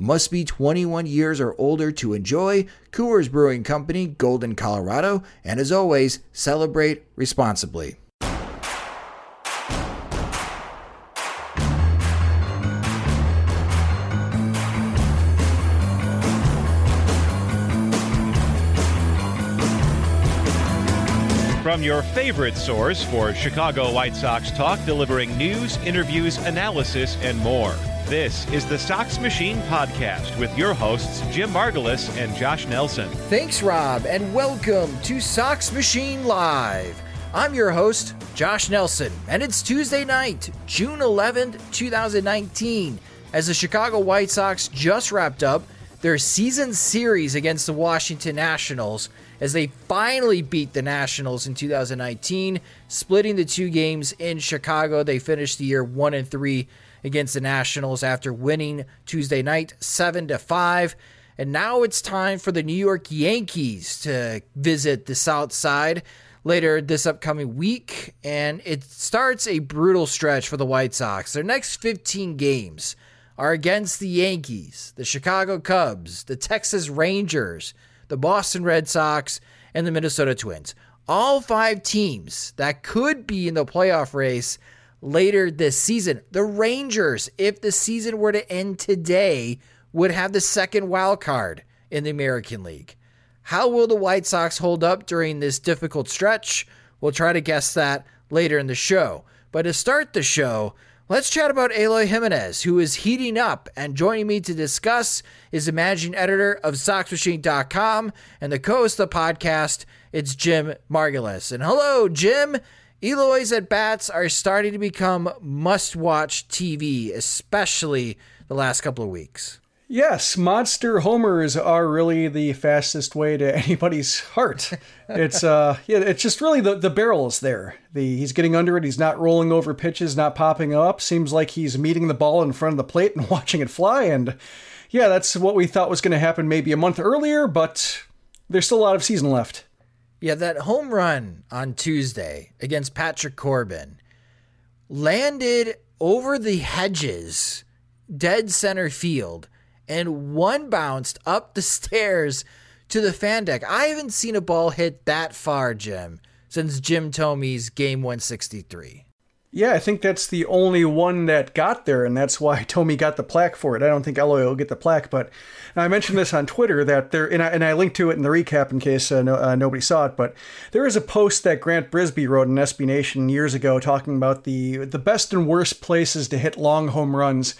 Must be 21 years or older to enjoy. Coors Brewing Company, Golden, Colorado. And as always, celebrate responsibly. From your favorite source for Chicago White Sox talk, delivering news, interviews, analysis, and more. This is the Sox Machine Podcast with your hosts, Jim Margalus and Josh Nelson. Thanks, Rob, and welcome to Sox Machine Live. I'm your host, Josh Nelson, and it's Tuesday night, June 11th, 2019, as the Chicago White Sox just wrapped up their season series against the Washington Nationals as they finally beat the Nationals in 2019, splitting the two games in Chicago. They finished the year 1 and 3 against the Nationals after winning Tuesday night 7 to 5. And now it's time for the New York Yankees to visit the South Side later this upcoming week and it starts a brutal stretch for the White Sox. Their next 15 games are against the Yankees, the Chicago Cubs, the Texas Rangers, the Boston Red Sox, and the Minnesota Twins. All five teams that could be in the playoff race later this season. The Rangers, if the season were to end today, would have the second wild card in the American League. How will the White Sox hold up during this difficult stretch? We'll try to guess that later in the show. But to start the show, Let's chat about Eloy Jimenez, who is heating up. And joining me to discuss is the managing editor of SoxMachine.com and the co host of the podcast. It's Jim Margalus. And hello, Jim. Eloy's at bats are starting to become must watch TV, especially the last couple of weeks. Yes, monster homers are really the fastest way to anybody's heart. It's uh yeah, it's just really the the barrel is there. The he's getting under it, he's not rolling over pitches, not popping up. Seems like he's meeting the ball in front of the plate and watching it fly and yeah, that's what we thought was going to happen maybe a month earlier, but there's still a lot of season left. Yeah, that home run on Tuesday against Patrick Corbin landed over the hedges, dead center field and one bounced up the stairs to the fan deck. I haven't seen a ball hit that far, Jim, since Jim Thome's game 163. Yeah, I think that's the only one that got there, and that's why Thome got the plaque for it. I don't think Eloy will get the plaque, but I mentioned this on Twitter that there, and I, and I linked to it in the recap in case uh, no, uh, nobody saw it. But there is a post that Grant Brisbee wrote in SB Nation years ago talking about the the best and worst places to hit long home runs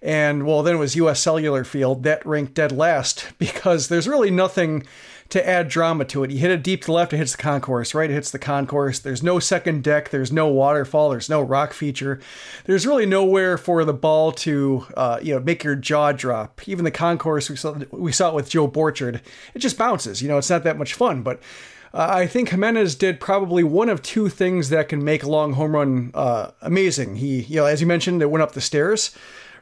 and well, then it was US Cellular Field that ranked dead last because there's really nothing to add drama to it. You hit it deep to the left, it hits the concourse, right? It hits the concourse. There's no second deck, there's no waterfall, there's no rock feature. There's really nowhere for the ball to, uh, you know, make your jaw drop. Even the concourse, we saw, we saw it with Joe Borchard, it just bounces. You know, it's not that much fun, but. Uh, I think Jimenez did probably one of two things that can make a long home run uh, amazing. He, you know, as you mentioned, it went up the stairs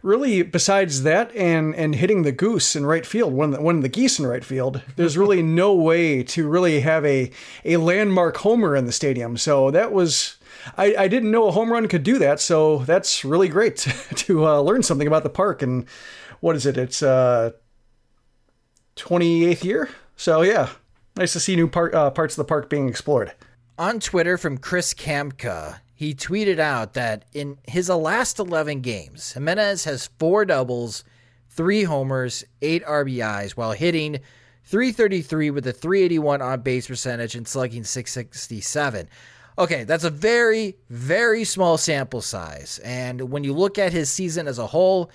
really, besides that and and hitting the goose in right field, one of the, one of the geese in right field, there's really no way to really have a a landmark homer in the stadium. So that was. I, I didn't know a home run could do that, so that's really great to uh, learn something about the park. And what is it? It's uh, 28th year. So yeah, nice to see new part, uh, parts of the park being explored. on Twitter from Chris Kamka, he tweeted out that in his last 11 games, Jimenez has four doubles, three homers, eight RBIs, while hitting 333 with a 381 on base percentage and slugging 667. Okay, that's a very, very small sample size. And when you look at his season as a whole,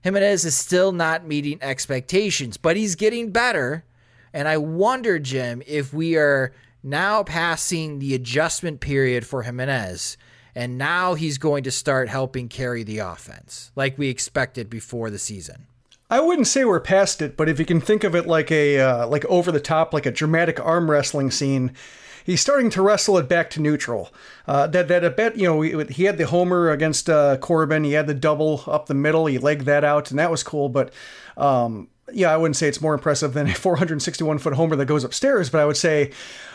Jimenez is still not meeting expectations, but he's getting better. And I wonder, Jim, if we are now passing the adjustment period for Jimenez. and now he's going to start helping carry the offense like we expected before the season. I wouldn't say we're past it, but if you can think of it like a uh, like over the top, like a dramatic arm wrestling scene, he's starting to wrestle it back to neutral. Uh, that that a bet, you know, he had the homer against uh, Corbin, he had the double up the middle, he legged that out, and that was cool. But um, yeah, I wouldn't say it's more impressive than a 461 foot homer that goes upstairs, but I would say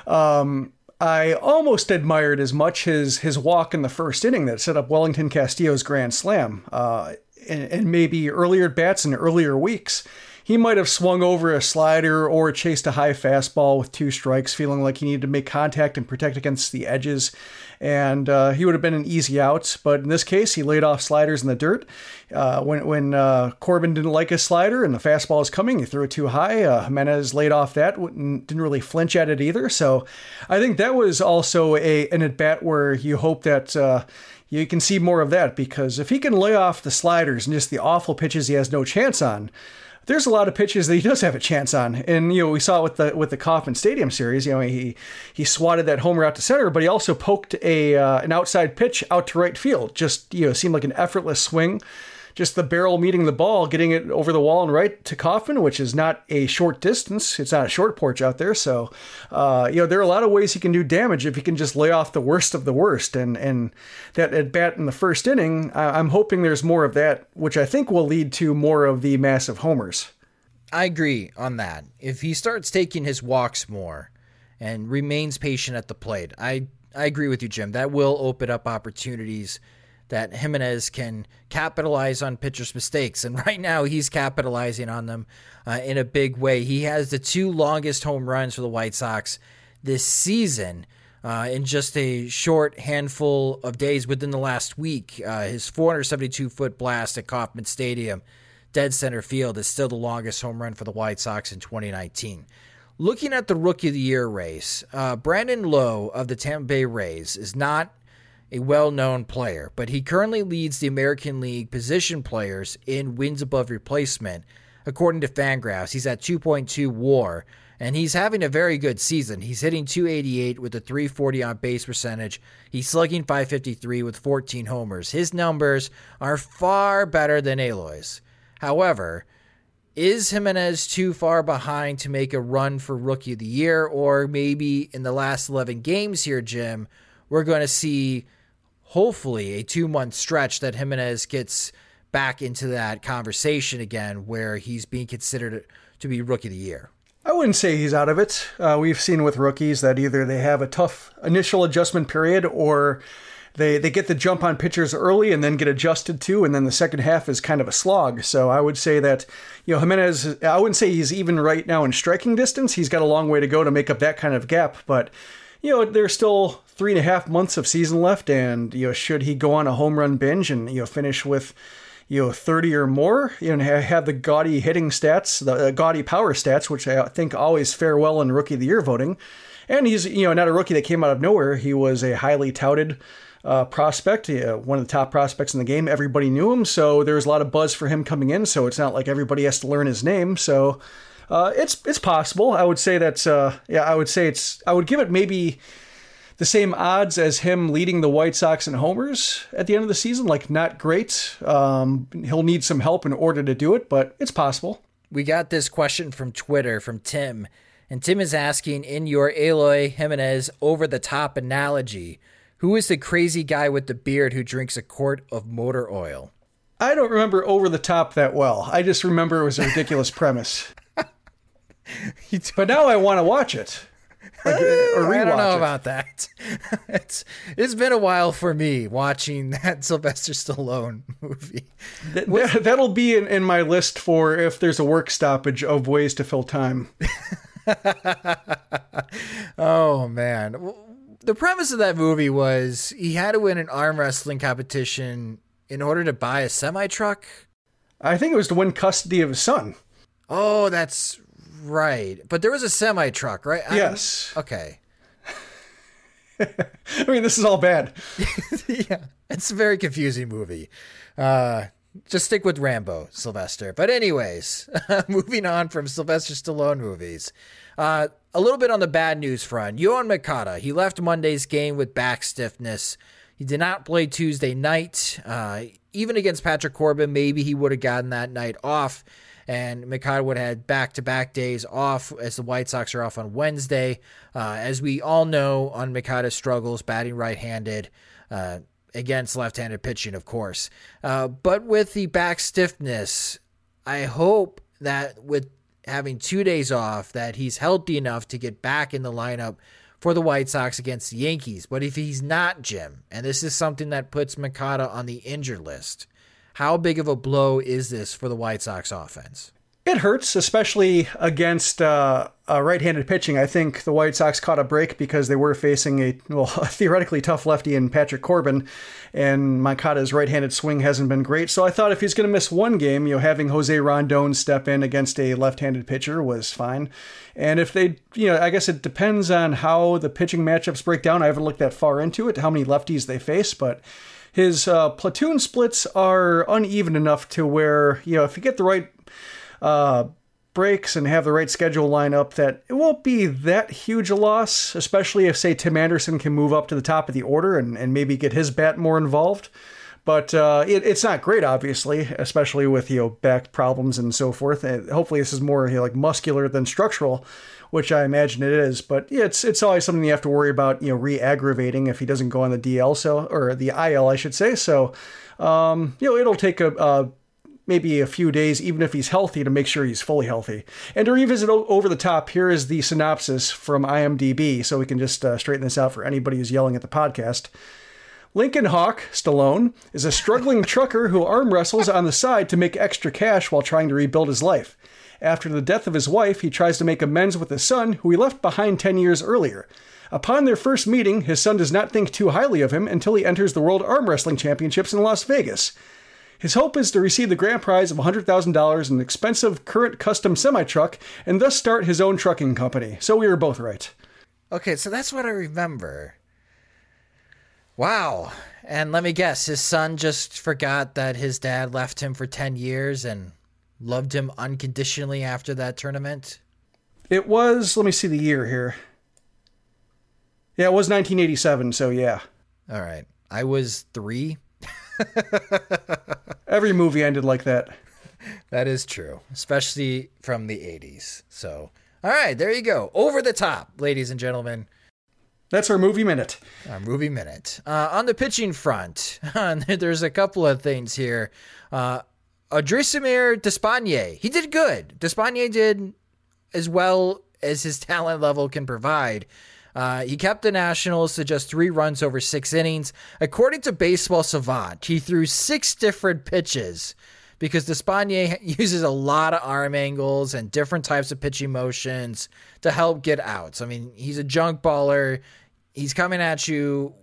um, I almost admired as much his his walk in the first inning that set up Wellington Castillo's grand slam, uh, and, and maybe earlier bats in earlier weeks he might have swung over a slider or chased a high fastball with two strikes, feeling like he needed to make contact and protect against the edges. And uh, he would have been an easy out. But in this case, he laid off sliders in the dirt. Uh, when when uh, Corbin didn't like his slider and the fastball was coming, he threw it too high. Uh, Jimenez laid off that, didn't really flinch at it either. So I think that was also a an at bat where you hope that uh, you can see more of that because if he can lay off the sliders and just the awful pitches he has no chance on, there's a lot of pitches that he does have a chance on. And you know, we saw with the with the Kauffman Stadium series. You know, he he swatted that homer out to center, but he also poked a uh, an outside pitch out to right field. Just you know, seemed like an effortless swing just the barrel meeting the ball, getting it over the wall and right to Coffin, which is not a short distance. It's not a short porch out there. So, uh, you know, there are a lot of ways he can do damage if he can just lay off the worst of the worst. And, and that at bat in the first inning, I'm hoping there's more of that, which I think will lead to more of the massive homers. I agree on that. If he starts taking his walks more and remains patient at the plate, I I agree with you, Jim. That will open up opportunities that Jimenez can capitalize on pitchers' mistakes. And right now, he's capitalizing on them uh, in a big way. He has the two longest home runs for the White Sox this season. Uh, in just a short handful of days within the last week, uh, his 472 foot blast at Kauffman Stadium, dead center field, is still the longest home run for the White Sox in 2019. Looking at the Rookie of the Year race, uh, Brandon Lowe of the Tampa Bay Rays is not a well known player, but he currently leads the American League position players in wins above replacement. According to Fangraphs, he's at 2.2 war, and he's having a very good season. He's hitting 288 with a 340 on base percentage. He's slugging 553 with 14 homers. His numbers are far better than Eloy's. However, is Jimenez too far behind to make a run for Rookie of the Year? Or maybe in the last 11 games here, Jim, we're going to see hopefully a two month stretch that Jimenez gets back into that conversation again where he's being considered to be rookie of the year. I wouldn't say he's out of it. Uh, we've seen with rookies that either they have a tough initial adjustment period or they, they get the jump on pitchers early and then get adjusted to, and then the second half is kind of a slog. So I would say that, you know, Jimenez, I wouldn't say he's even right now in striking distance. He's got a long way to go to make up that kind of gap, but you know, there's still three and a half months of season left, and you know, should he go on a home run binge and you know finish with you know 30 or more, you know, have the gaudy hitting stats, the uh, gaudy power stats, which I think always fare well in rookie of the year voting. And he's you know not a rookie that came out of nowhere. He was a highly touted uh, prospect, uh, one of the top prospects in the game. Everybody knew him, so there was a lot of buzz for him coming in. So it's not like everybody has to learn his name. So uh, it's it's possible. I would say that's uh, yeah. I would say it's. I would give it maybe the same odds as him leading the White Sox in homers at the end of the season. Like, not great. Um, he'll need some help in order to do it, but it's possible. We got this question from Twitter from Tim, and Tim is asking in your Eloy Jimenez over the top analogy, who is the crazy guy with the beard who drinks a quart of motor oil? I don't remember over the top that well. I just remember it was a ridiculous premise. but now I want to watch it. Like, uh, or I don't know it. about that. it's it's been a while for me watching that Sylvester Stallone movie. That, that'll be in, in my list for if there's a work stoppage of ways to fill time. oh man, the premise of that movie was he had to win an arm wrestling competition in order to buy a semi truck. I think it was to win custody of his son. Oh, that's right. But there was a semi truck, right? I- Yes. okay. I mean, this is all bad. yeah, it's a very confusing movie. Uh, just stick with Rambo, Sylvester. But anyways, moving on from Sylvester Stallone movies. Uh, a little bit on the bad news front. Yoan Moncada, he left Monday's game with back stiffness. He did not play Tuesday night. Uh, even against Patrick Corbin, maybe he would have gotten that night off. And Moncada would had back to back days off as the White Sox are off on Wednesday. Uh, as we all know, on Moncada's struggles batting right handed. Uh, against left-handed pitching, of course. Uh, but with the back stiffness, I hope that with having two days off, that he's healthy enough to get back in the lineup for the White Sox against the Yankees. But if he's not, Jim, and this is something that puts Moncada on the injured list, how big of a blow is this for the White Sox offense? It hurts, especially against uh, uh, right-handed pitching. I think the White Sox caught a break because they were facing a well, a theoretically tough lefty in Patrick Corbin, and Moncada's right-handed swing hasn't been great. So I thought if he's going to miss one game, you know, having Jose Rondon step in against a left-handed pitcher was fine. And if they, you know, I guess it depends on how the pitching matchups break down. I haven't looked that far into it, how many lefties they face, but his uh, platoon splits are uneven enough to where you know if you get the right uh, breaks and have the right schedule line up that it won't be that huge a loss, especially if, say, Tim Anderson can move up to the top of the order and, and maybe get his bat more involved. But uh, it, it's not great, obviously, especially with you know back problems and so forth. And hopefully, this is more you know, like muscular than structural, which I imagine it is. But yeah, it's it's always something you have to worry about, you know, re-aggravating if he doesn't go on the DL, so or the IL, I should say. So, um, you know, it'll take a, a maybe a few days, even if he's healthy, to make sure he's fully healthy. And to revisit over the top, here is the synopsis from IMDb, so we can just uh, straighten this out for anybody who's yelling at the podcast. Lincoln Hawk, Stallone, is a struggling trucker who arm wrestles on the side to make extra cash while trying to rebuild his life. After the death of his wife, he tries to make amends with his son, who he left behind 10 years earlier. Upon their first meeting, his son does not think too highly of him until he enters the World Arm Wrestling Championships in Las Vegas. His hope is to receive the grand prize of $100,000 in an expensive current custom semi truck and thus start his own trucking company. So we were both right. Okay, so that's what I remember. Wow. And let me guess, his son just forgot that his dad left him for 10 years and loved him unconditionally after that tournament? It was, let me see the year here. Yeah, it was 1987, so yeah. All right. I was three. Every movie ended like that. That is true, especially from the 80s. So, all right, there you go. Over the top, ladies and gentlemen. That's our movie minute. Our movie minute. Uh, on the pitching front, there's a couple of things here. Uh, Odrisamer Despaigne, he did good. Despaigne did as well as his talent level can provide. Uh, he kept the Nationals to just three runs over six innings. According to Baseball Savant, he threw six different pitches because Despaigne uses a lot of arm angles and different types of pitching motions to help get outs. I mean, he's a junk baller. He's coming at you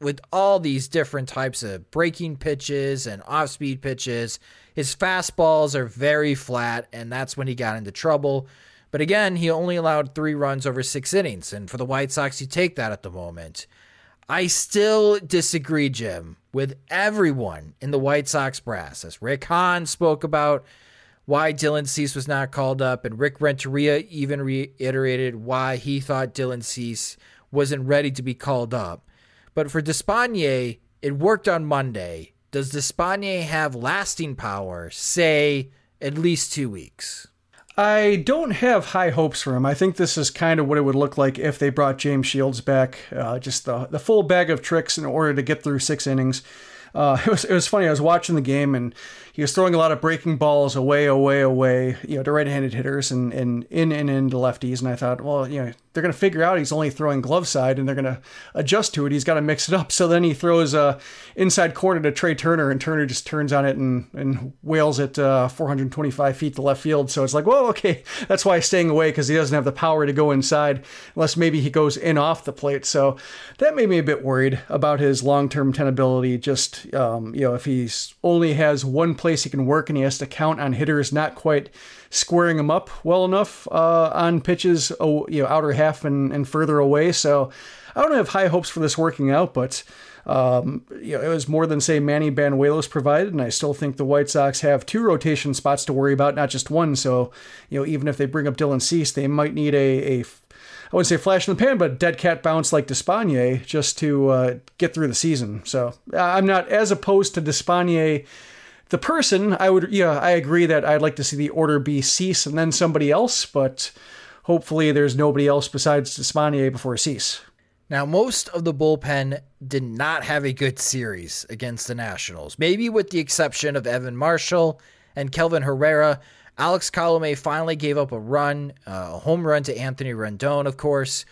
with all these different types of breaking pitches and off speed pitches. His fastballs are very flat, and that's when he got into trouble. But again, he only allowed three runs over six innings. And for the White Sox, you take that at the moment. I still disagree, Jim, with everyone in the White Sox brass. As Rick Hahn spoke about why Dylan Cease was not called up, and Rick Renteria even reiterated why he thought Dylan Cease wasn't ready to be called up. But for Despaigne, it worked on Monday. Does Despaigne have lasting power, say, at least two weeks? I don't have high hopes for him. I think this is kind of what it would look like if they brought James Shields back, uh, just the the full bag of tricks in order to get through six innings. Uh, it was it was funny. I was watching the game and he was throwing a lot of breaking balls away, away, away, you know, to right-handed hitters and, and in and into lefties. And I thought, well, you know, they're going to figure out he's only throwing glove side and they're going to adjust to it. He's got to mix it up. So then he throws a inside corner to Trey Turner and Turner just turns on it and, and wails it uh, 425 feet to left field. So it's like, well, okay, that's why he's staying away because he doesn't have the power to go inside unless maybe he goes in off the plate. So that made me a bit worried about his long-term tenability. Just, um, you know, if he's only has one place he can work and he has to count on hitters not quite squaring him up well enough uh, on pitches, you know, outer half and, and further away. So I don't have high hopes for this working out, but um, you know, it was more than say Manny Banuelos provided, and I still think the White Sox have two rotation spots to worry about, not just one. So you know, even if they bring up Dylan Cease, they might need a, a I wouldn't say flash in the pan, but dead cat bounce like Despaigne just to uh, get through the season. So I'm not as opposed to Despaigne the person, I would, yeah, I agree that I'd like to see the order be Cease and then somebody else, but hopefully there's nobody else besides Despaigne before Cease. Now, most of the bullpen did not have a good series against the Nationals, maybe with the exception of Evan Marshall and Kelvin Herrera. Alex Colome finally gave up a run, uh, a home run to Anthony Rendon, of course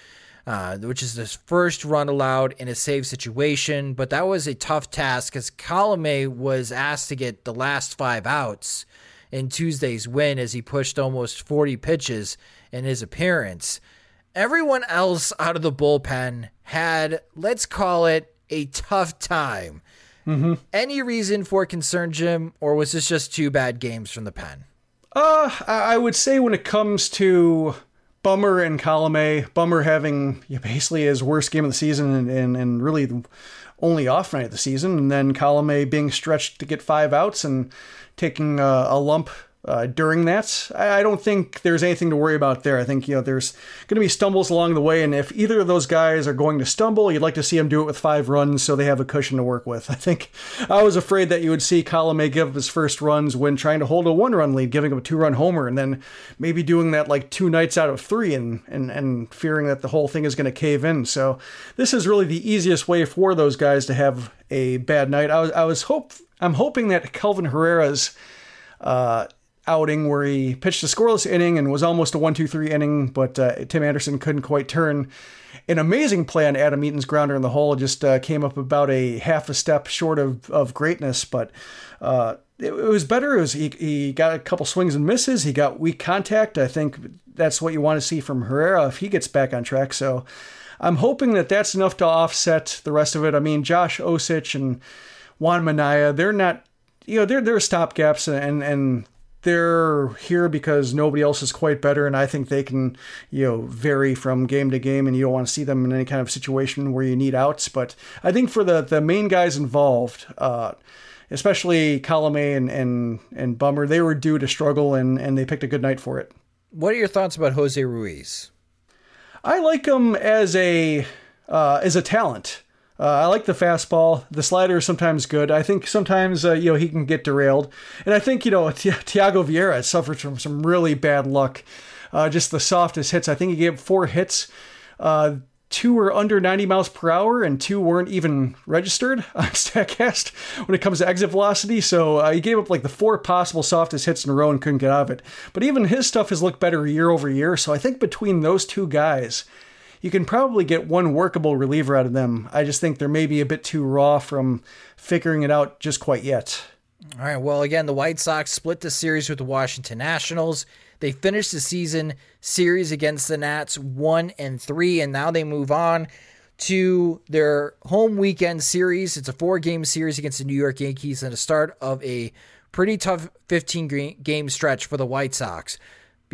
uh, which is his first run allowed in a save situation. But that was a tough task because Colome was asked to get the last five outs in Tuesday's win as he pushed almost 40 pitches in his appearance. Everyone else out of the bullpen had, let's call it, a tough time. Mm-hmm. Any reason for concern, Jim, or was this just two bad games from the pen? Uh, I would say when it comes to Bummer and Colome. Bummer having basically his worst game of the season and, and, and really only off night of the season. And then Colome being stretched to get five outs and taking a, a lump uh, during that. I, I, don't think there's anything to worry about there. I think you know there's going to be stumbles along the way, and if either of those guys are going to stumble, you'd like to see them do it with five runs so they have a cushion to work with. I think I was afraid that you would see Colome give up his first runs when trying to hold a one-run lead, giving up a two-run homer, and then maybe doing that like two nights out of three, and and and fearing that the whole thing is going to cave in. So this is really the easiest way for those guys to have a bad night. I was I was hope I'm hoping that Kelvin Herrera's. Uh, outing where he pitched a scoreless inning and was almost a 1 2 3 inning, but uh, Tim Anderson couldn't quite turn. An amazing play on Adam Eaton's grounder in the hole just uh, came up about a half a step short of, of greatness, but uh, it, it, was better. It was, he, he got a couple swings and misses. He got weak contact. I think that's what you want to see from Herrera if he gets back on track. So I'm hoping that that's enough to offset the rest of it. I mean, Josh Osich and Juan Minaya, they're not you know they're they're stopgaps and and they're here because nobody else is quite better, and I think they can, you know, vary from game to game, and you don't want to see them in any kind of situation where you need outs. But I think for the the main guys involved, uh, especially Colome and, and and Bummer, they were due to struggle, and and they picked a good night for it. What are your thoughts about Jose Ruiz? I like him as a uh, as a talent. Uh, I like the fastball. The slider is sometimes good. I think sometimes uh, you know he can get derailed, and I think you know Thyago Vieira suffered from some really bad luck. Uh, just the softest hits. I think he gave four hits. Uh, two were under 90 miles per hour, and two weren't even registered on Statcast when it comes to exit velocity. So uh, he gave up like the four possible softest hits in a row and couldn't get out of it. But even his stuff has looked better year over year. So I think between those two guys you can probably get one workable reliever out of them. I just think they're maybe a bit too raw from figuring it out just quite yet. All right. Well, again, the White Sox split the series with the Washington Nationals. They finished the season series against the Nats one and three, and now they move on to their home weekend series. It's a four game series against the New York Yankees and the start of a pretty tough 15 game stretch for the White Sox.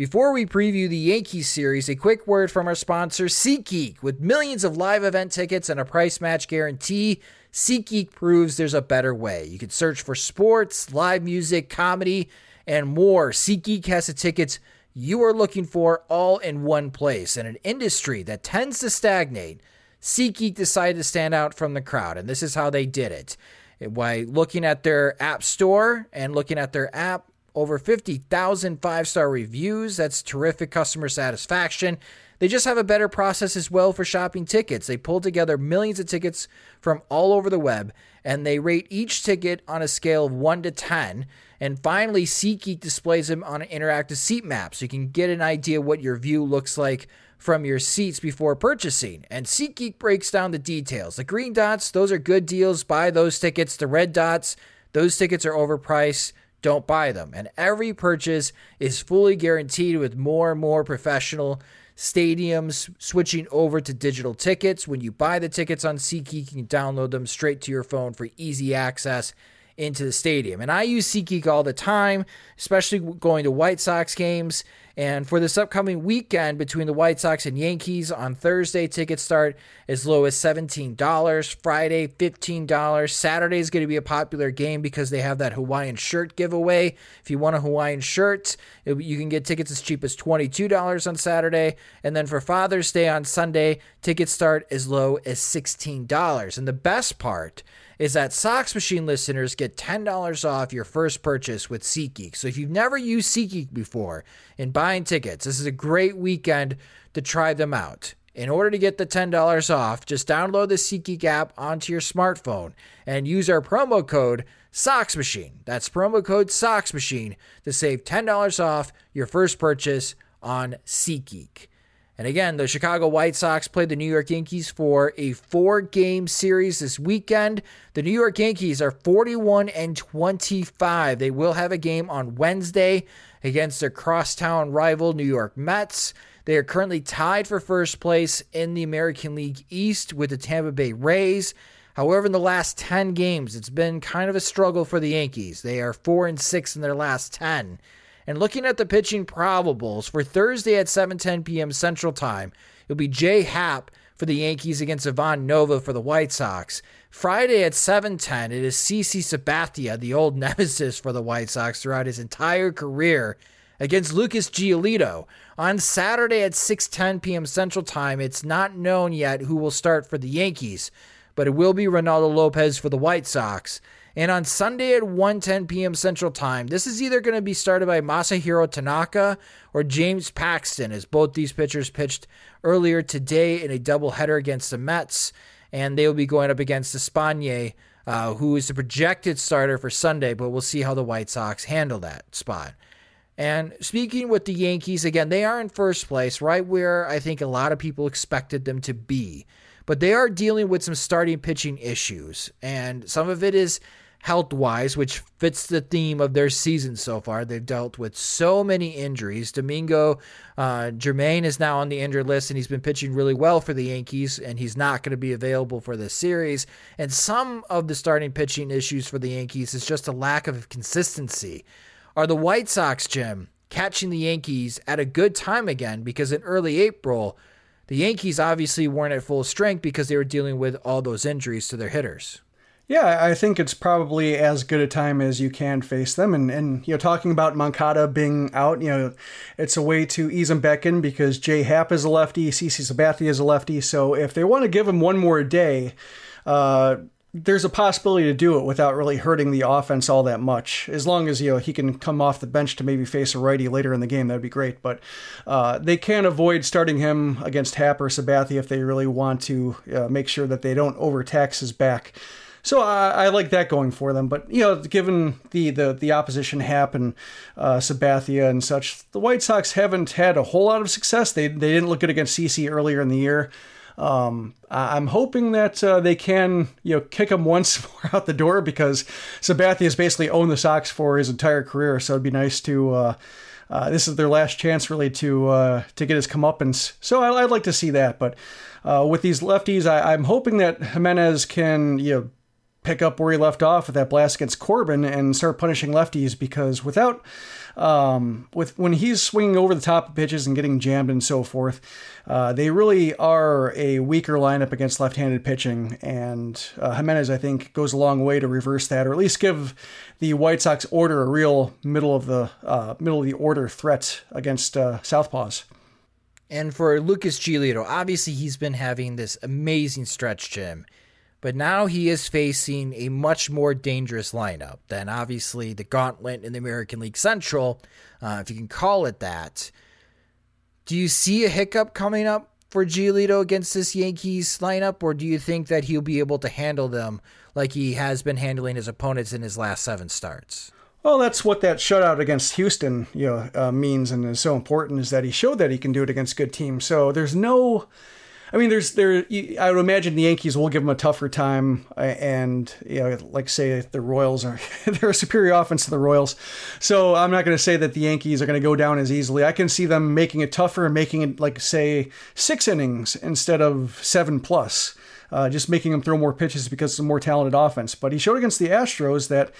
Before we preview the Yankees series, a quick word from our sponsor, SeatGeek. With millions of live event tickets and a price match guarantee, SeatGeek proves there's a better way. You can search for sports, live music, comedy, and more. SeatGeek has the tickets you are looking for all in one place. In an industry that tends to stagnate, SeatGeek decided to stand out from the crowd, and this is how they did it. By looking at their app store and looking at their app, over 50,000 five star reviews. That's terrific customer satisfaction. They just have a better process as well for shopping tickets. They pull together millions of tickets from all over the web and they rate each ticket on a scale of 1 to 10. And finally, SeatGeek displays them on an interactive seat map so you can get an idea what your view looks like from your seats before purchasing. And SeatGeek breaks down the details. The green dots, those are good deals. Buy those tickets. The red dots, those tickets are overpriced. Don't buy them. And every purchase is fully guaranteed with more and more professional stadiums switching over to digital tickets. When you buy the tickets on SeatGeek, you can download them straight to your phone for easy access into the stadium. And I use SeatGeek all the time, especially going to White Sox games. And for this upcoming weekend between the White Sox and Yankees on Thursday, tickets start as low as $17. Friday, $15. Saturday is going to be a popular game because they have that Hawaiian shirt giveaway. If you want a Hawaiian shirt, you can get tickets as cheap as $22 on Saturday. And then for Father's Day on Sunday, tickets start as low as $16. And the best part is that Sox Machine listeners get $10 off your first purchase with SeatGeek. So if you've never used SeatGeek before in buying tickets, this is a great weekend to try them out. In order to get the $10 off, just download the SeatGeek app onto your smartphone and use our promo code SOXMachine. That's promo code SOXMachine to save $10 off your first purchase on SeatGeek. And again, the Chicago White Sox played the New York Yankees for a four game series this weekend. The New York Yankees are 41 and 25. They will have a game on Wednesday against their crosstown rival, New York Mets. They are currently tied for first place in the American League East with the Tampa Bay Rays. However, in the last 10 games, it's been kind of a struggle for the Yankees. They are 4 and 6 in their last 10. And looking at the pitching probables for Thursday at 7:10 p.m. Central Time, it'll be Jay Happ for the Yankees against Ivan Nova for the White Sox. Friday at 7:10, it is CC Sabathia, the old nemesis for the White Sox throughout his entire career, against Lucas Giolito. On Saturday at 6:10 p.m. Central Time, it's not known yet who will start for the Yankees, but it will be Reynaldo Lopez for the White Sox. And on Sunday at 1:10 p.m. Central Time, this is either going to be started by Masahiro Tanaka or James Paxton, as both these pitchers pitched earlier today in a doubleheader against the Mets, and they will be going up against Espana, uh, who is the projected starter for Sunday. But we'll see how the White Sox handle that spot. And speaking with the Yankees again, they are in first place, right where I think a lot of people expected them to be. But they are dealing with some starting pitching issues, and some of it is health wise, which fits the theme of their season so far. They've dealt with so many injuries. Domingo uh, Germán is now on the injured list, and he's been pitching really well for the Yankees, and he's not going to be available for this series. And some of the starting pitching issues for the Yankees is just a lack of consistency. Are the White Sox, Jim, catching the Yankees at a good time again? Because in early April, the Yankees obviously weren't at full strength because they were dealing with all those injuries to their hitters. Yeah, I think it's probably as good a time as you can face them. And, and you know, talking about Moncada being out, you know, it's a way to ease them back in because Jay Happ is a lefty, CC Sabathia is a lefty. So if they want to give him one more day, uh, there's a possibility to do it without really hurting the offense all that much. As long as you know he can come off the bench to maybe face a righty later in the game, that'd be great. But uh, they can't avoid starting him against Happ or Sabathia if they really want to uh, make sure that they don't overtax his back. So I, I, like that going for them. But you know, given the the, the opposition happened, uh, Sabathia and such, the White Sox haven't had a whole lot of success. They they didn't look good against CC earlier in the year. Um, I'm hoping that uh, they can, you know, kick him once more out the door because Sabathia has basically owned the Sox for his entire career. So it'd be nice to. Uh, uh, this is their last chance, really, to uh, to get his comeuppance. So I, would like to see that. But uh, with these lefties, I, I'm hoping that Jimenez can, you know pick up where he left off with that blast against Corbin and start punishing lefties because without um, with when he's swinging over the top of pitches and getting jammed and so forth, uh, they really are a weaker lineup against left-handed pitching. And uh, Jimenez, I think, goes a long way to reverse that, or at least give the White Sox order a real middle of the uh, middle of the order threat against uh, Southpaws. And for Lucas Giolito, obviously he's been having this amazing stretch, Jim. But now he is facing a much more dangerous lineup than obviously the gauntlet in the American League Central, uh, if you can call it that. Do you see a hiccup coming up for Giolito against this Yankees lineup, or do you think that he'll be able to handle them like he has been handling his opponents in his last seven starts? Well, that's what that shutout against Houston, you know, uh, means and is so important is that he showed that he can do it against good teams. So there's no, I mean, there's there. I would imagine the Yankees will give him a tougher time, uh, and you know, like say the Royals are they're a superior offense to the Royals. So I'm not going to say that the Yankees are going to go down as easily. I can see them making it tougher, and making it like say six innings instead of seven plus. Uh, just making them throw more pitches because it's a more talented offense. But he showed against the Astros that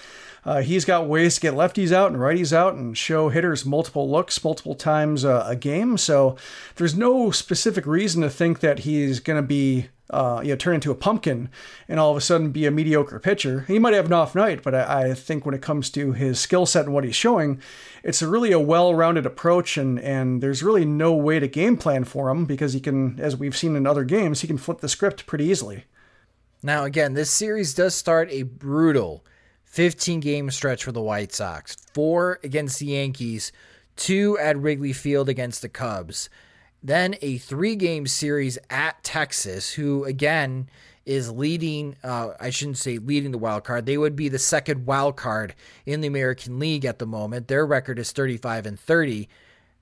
uh, he's got ways to get lefties out and righties out and show hitters multiple looks multiple times uh, a game. So there's no specific reason to think that he's going to be uh, you know, turn into a pumpkin and all of a sudden be a mediocre pitcher. He might have an off night, but I, I think when it comes to his skill set and what he's showing, it's a really a well-rounded approach, and and there's really no way to game plan for him because he can, as we've seen in other games, he can flip the script pretty easily. Now, again, this series does start a brutal 15 game stretch for the White Sox, four against the Yankees, two at Wrigley Field against the Cubs. Then a three game series at Texas, who again is leading, uh, I shouldn't say leading the wild card. They would be the second wild card in the American League at the moment. Their record is 35 and 30.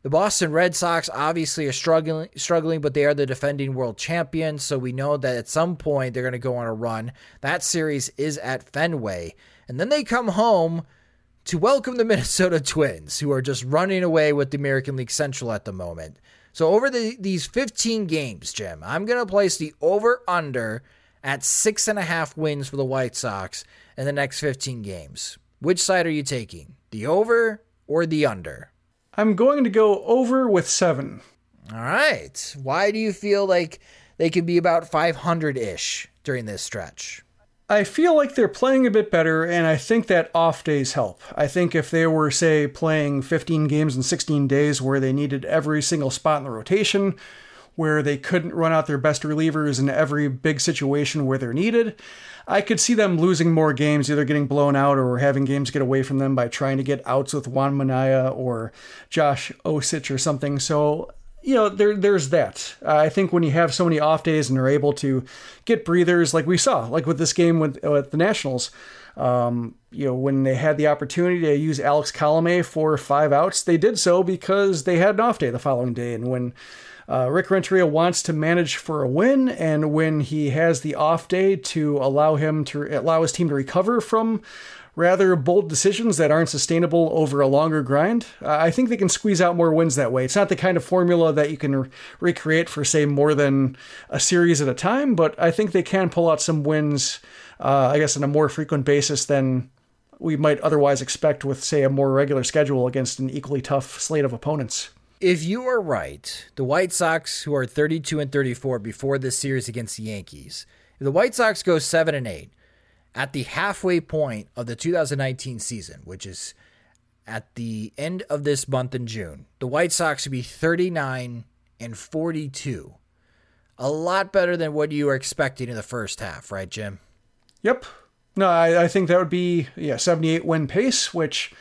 The Boston Red Sox obviously are struggling, struggling, but they are the defending world champions. So we know that at some point they're going to go on a run. That series is at Fenway. And then they come home to welcome the Minnesota Twins, who are just running away with the American League Central at the moment. So over the, these 15 games, Jim, I'm going to place the over under at six and a half wins for the White Sox in the next 15 games. Which side are you taking? The over or the under? I'm going to go over with seven. All right. Why do you feel like they could be about 500 ish during this stretch? I feel like they're playing a bit better, and I think that off days help. I think if they were, say, playing 15 games in 16 days where they needed every single spot in the rotation, where they couldn't run out their best relievers in every big situation where they're needed, I could see them losing more games, either getting blown out or having games get away from them by trying to get outs with Juan Minaya or Josh Osich or something. So you know, there there's that. I think when you have so many off days and are able to get breathers, like we saw, like with this game with, with the Nationals, um, you know, when they had the opportunity to use Alex Colome for five outs, they did so because they had an off day the following day. And when uh, Rick Renteria wants to manage for a win, and when he has the off day to allow him to allow his team to recover from rather bold decisions that aren't sustainable over a longer grind. Uh, I think they can squeeze out more wins that way. It's not the kind of formula that you can re- recreate for, say, more than a series at a time, but I think they can pull out some wins, uh, I guess, on a more frequent basis than we might otherwise expect with, say, a more regular schedule against an equally tough slate of opponents. If you are right, the White Sox, who are 32 and 34 before this series against the Yankees, if the White Sox go 7 and 8, at the halfway point of the 2019 season, which is at the end of this month in June, the White Sox would be 39 and 42. A lot better than what you were expecting in the first half, right, Jim? Yep. No, I, I think that would be yeah 78 win pace, which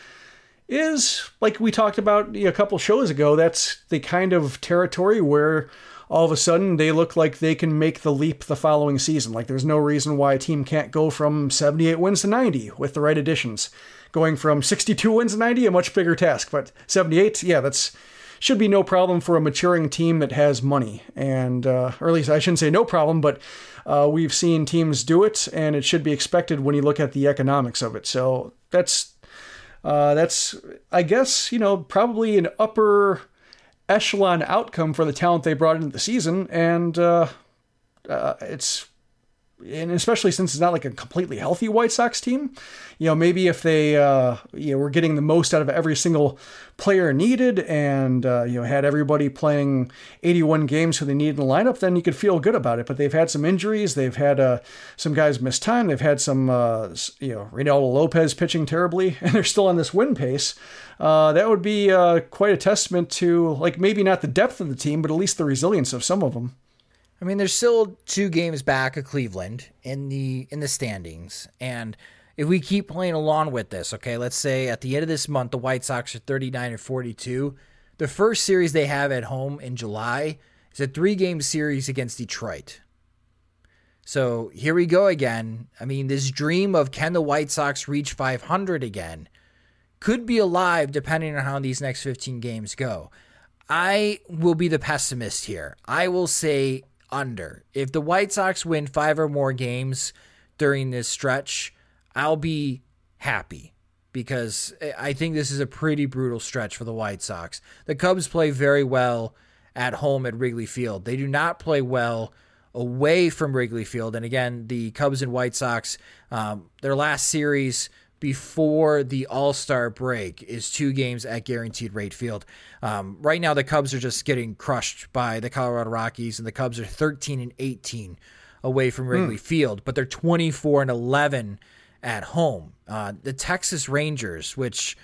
is like we talked about a couple shows ago. That's the kind of territory where all of a sudden they look like they can make the leap the following season. Like there's no reason why a team can't go from 78 wins to 90 with the right additions. Going from 62 wins to 90, a much bigger task, but 78, yeah, that's should be no problem for a maturing team that has money. And, uh, or at least I shouldn't say no problem, but uh, we've seen teams do it, and it should be expected when you look at the economics of it. So that's, uh, that's, I guess, you know, probably an upper echelon outcome for the talent they brought into the season, and uh, uh, it's and especially since it's not like a completely healthy White Sox team, you know, maybe if they, uh, you know, were getting the most out of every single player needed and, uh, you know, had everybody playing 81 games who they needed in the lineup, then you could feel good about it. But they've had some injuries. They've had uh, some guys miss time. They've had some, uh, you know, Reynaldo Lopez pitching terribly, and they're still on this win pace. Uh, that would be uh, quite a testament to, like, maybe not the depth of the team, but at least the resilience of some of them. I mean, there's still two games back of Cleveland in the in the standings, and if we keep playing along with this, okay, let's say at the end of this month the White Sox are 39 and 42. The first series they have at home in July is a three-game series against Detroit. So here we go again. I mean, this dream of can the White Sox reach 500 again could be alive depending on how these next 15 games go. I will be the pessimist here. I will say under. If the White Sox win five or more games during this stretch, I'll be happy because I think this is a pretty brutal stretch for the White Sox. The Cubs play very well at home at Wrigley Field. They do not play well away from Wrigley Field. And again, the Cubs and White Sox, um, their last series before the All Star break is two games at Guaranteed Rate Field. Um, right now, the Cubs are just getting crushed by the Colorado Rockies, and the Cubs are 13 and 18 away from Wrigley mm. Field, but they're 24 and 11 at home. Uh, the Texas Rangers, which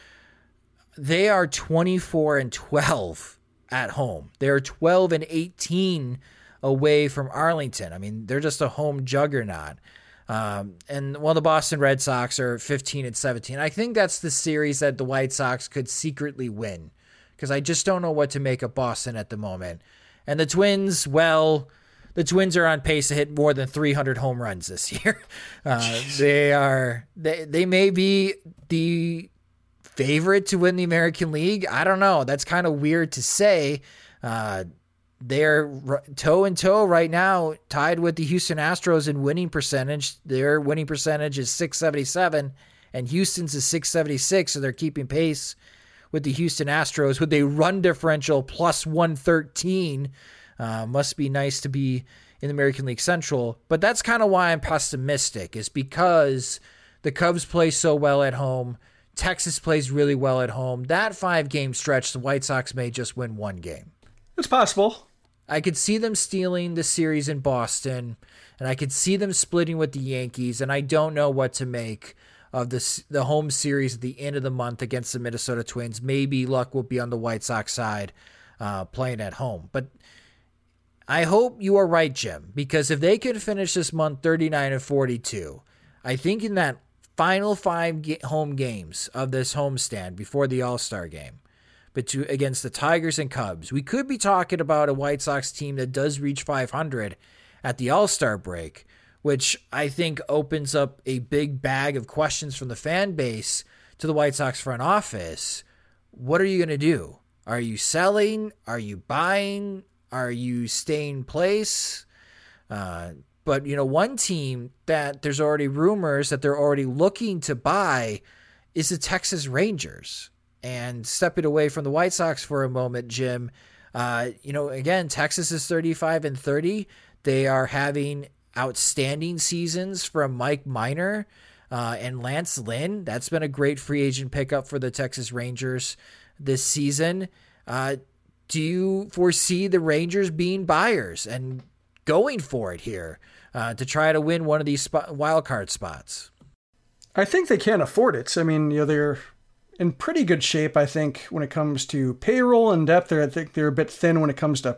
they are 24 and 12 at home, they're 12 and 18 away from Arlington. I mean, they're just a home juggernaut. Um, and while the Boston Red Sox are 15 and 17, I think that's the series that the White Sox could secretly win because I just don't know what to make of Boston at the moment. And the Twins, well, the Twins are on pace to hit more than 300 home runs this year. Uh, they are they they may be the favorite to win the American League. I don't know. That's kind of weird to say. Uh, they're toe and toe right now, tied with the Houston Astros in winning percentage. Their winning percentage is 677, and Houston's is 676, so they're keeping pace with the Houston Astros with a run differential plus 113. Uh, must be nice to be in the American League Central, but that's kind of why I'm pessimistic, is because the Cubs play so well at home. Texas plays really well at home. That five game stretch, the White Sox may just win one game. It's possible. I could see them stealing the series in Boston, and I could see them splitting with the Yankees, and I don't know what to make of this the home series at the end of the month against the Minnesota Twins. Maybe luck will be on the White Sox side, uh, playing at home. But I hope you are right, Jim, because if they can finish this month 39 and 42, I think in that final five home games of this homestand before the All Star game, to, against the Tigers and Cubs. We could be talking about a White Sox team that does reach 500 at the All Star break, which I think opens up a big bag of questions from the fan base to the White Sox front office. What are you going to do? Are you selling? Are you buying? Are you staying place? Uh, but you know, one team that there's already rumors that they're already looking to buy is the Texas Rangers. And stepping away from the White Sox for a moment, Jim, uh, you know, again, Texas is 35 and 30. They are having outstanding seasons from Mike Minor uh, and Lance Lynn. That's been a great free agent pickup for the Texas Rangers this season. Uh, do you foresee the Rangers being buyers and going for it here uh, to try to win one of these spot- wild card spots? I think they can't afford it. I mean, you know, they're in pretty good shape, I think, when it comes to payroll and depth. I think they're a bit thin when it comes to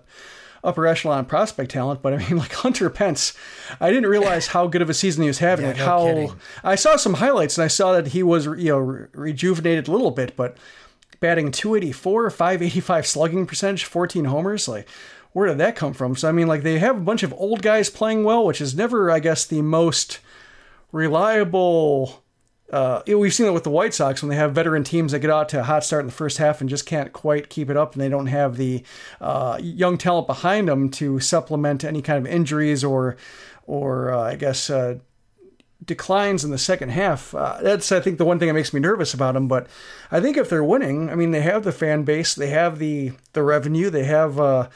upper echelon prospect talent. But I mean, like Hunter Pence, I didn't realize how good of a season he was having. Yeah, like no how kidding. I saw some highlights and I saw that he was you know re- rejuvenated a little bit, but batting 284, 585 slugging percentage, 14 homers, like. Where did that come from? So I mean, like they have a bunch of old guys playing well, which is never, I guess, the most reliable uh, we've seen it with the White Sox when they have veteran teams that get out to a hot start in the first half and just can't quite keep it up, and they don't have the uh, young talent behind them to supplement any kind of injuries or, or uh, I guess uh, declines in the second half. Uh, that's I think the one thing that makes me nervous about them. But I think if they're winning, I mean they have the fan base, they have the the revenue, they have. Uh,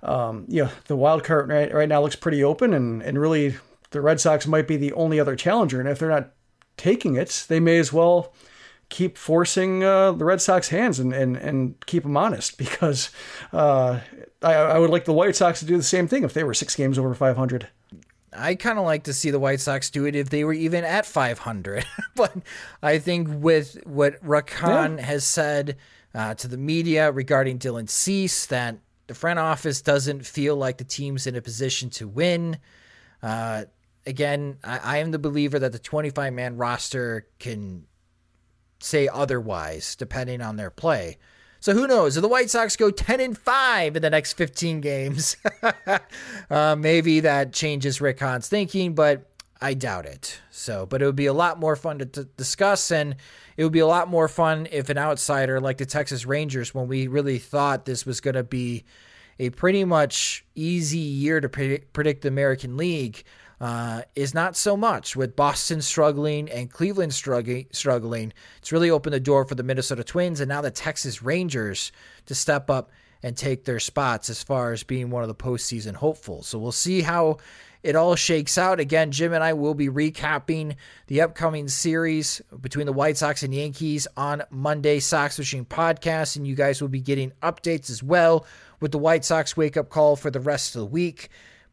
um, know, the wild card right, right now looks pretty open, and, and really the Red Sox might be the only other challenger. And if they're not taking it, they may as well keep forcing uh, the Red Sox hands and, and, and keep them honest because uh, I, I would like the White Sox to do the same thing if they were six games over 500. I kind of like to see the White Sox do it if they were even at 500. but I think with what Rick Hahn yeah. has said uh, to the media regarding Dylan Cease, that the front office doesn't feel like the team's in a position to win. Uh, again, I, I am the believer that the 25 man roster can say otherwise depending on their play. So who knows? If the White Sox go 10 and 5 in the next 15 games, uh, maybe that changes Rick Hahn's thinking. But I doubt it. So, but it would be a lot more fun to t- discuss, and it would be a lot more fun if an outsider like the Texas Rangers, when we really thought this was going to be a pretty much easy year to pre- predict the American League, uh, is not so much. With Boston struggling and Cleveland struggling, struggling, it's really opened the door for the Minnesota Twins and now the Texas Rangers to step up and take their spots as far as being one of the postseason hopefuls. So we'll see how it all shakes out. Again, Jim and I will be recapping the upcoming series between the White Sox and Yankees on Monday Sox Machine podcast, and you guys will be getting updates as well with the White Sox wake up call for the rest of the week.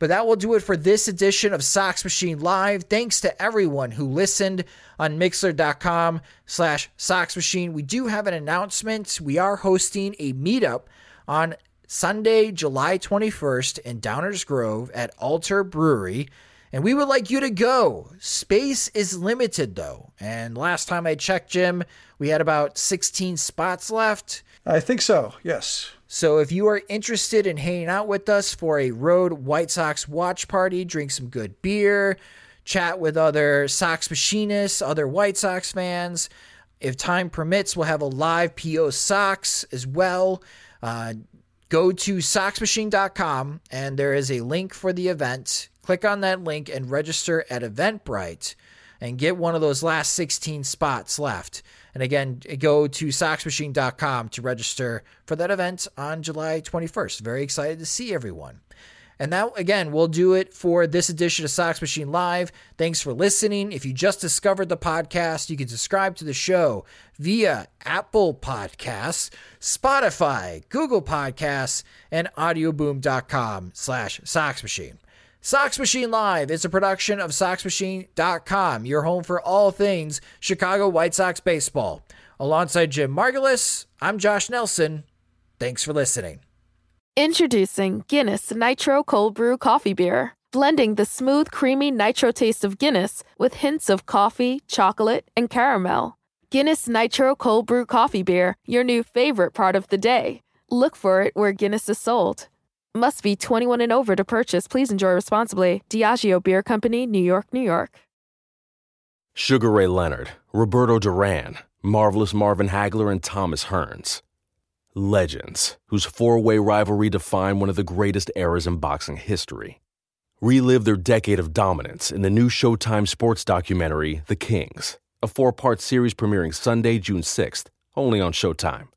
But that will do it for this edition of Sox Machine Live. Thanks to everyone who listened on Mixlr.com slash Sox Machine. We do have an announcement. We are hosting a meetup on Sunday, July 21st in Downers Grove at Alter Brewery. And we would like you to go. Space is limited though. And last time I checked, Jim, we had about 16 spots left. I think so, yes. So if you are interested in hanging out with us for a road White Sox watch party, drink some good beer, chat with other Sox machinists, other White Sox fans. If time permits, we'll have a live PO Sox as well. Uh, go to soxmachine.com and there is a link for the event. Click on that link and register at Eventbrite and get one of those last 16 spots left. And again, go to soxmachine.com to register for that event on July 21st. Very excited to see everyone. And that, again, we'll do it for this edition of Sox Machine Live. Thanks for listening. If you just discovered the podcast, you can subscribe to the show via Apple Podcasts, Spotify, Google Podcasts, and audioboom.com slash Sox Machine. Sox Machine Live is a production of SoxMachine.com, your home for all things Chicago White Sox baseball. Alongside Jim Margalus, I'm Josh Nelson. Thanks for listening. Introducing Guinness Nitro Cold Brew Coffee Beer, blending the smooth, creamy nitro taste of Guinness with hints of coffee, chocolate, and caramel. Guinness Nitro Cold Brew Coffee Beer, your new favorite part of the day. Look for it where Guinness is sold. Must be 21 and over to purchase. Please enjoy responsibly. Diageo Beer Company, New York, New York. Sugar Ray Leonard, Roberto Duran, Marvelous Marvin Hagler, and Thomas Hearns. Legends, whose four way rivalry defined one of the greatest eras in boxing history. Relive their decade of dominance in the new Showtime sports documentary, The Kings, a four part series premiering Sunday, June 6th, only on Showtime.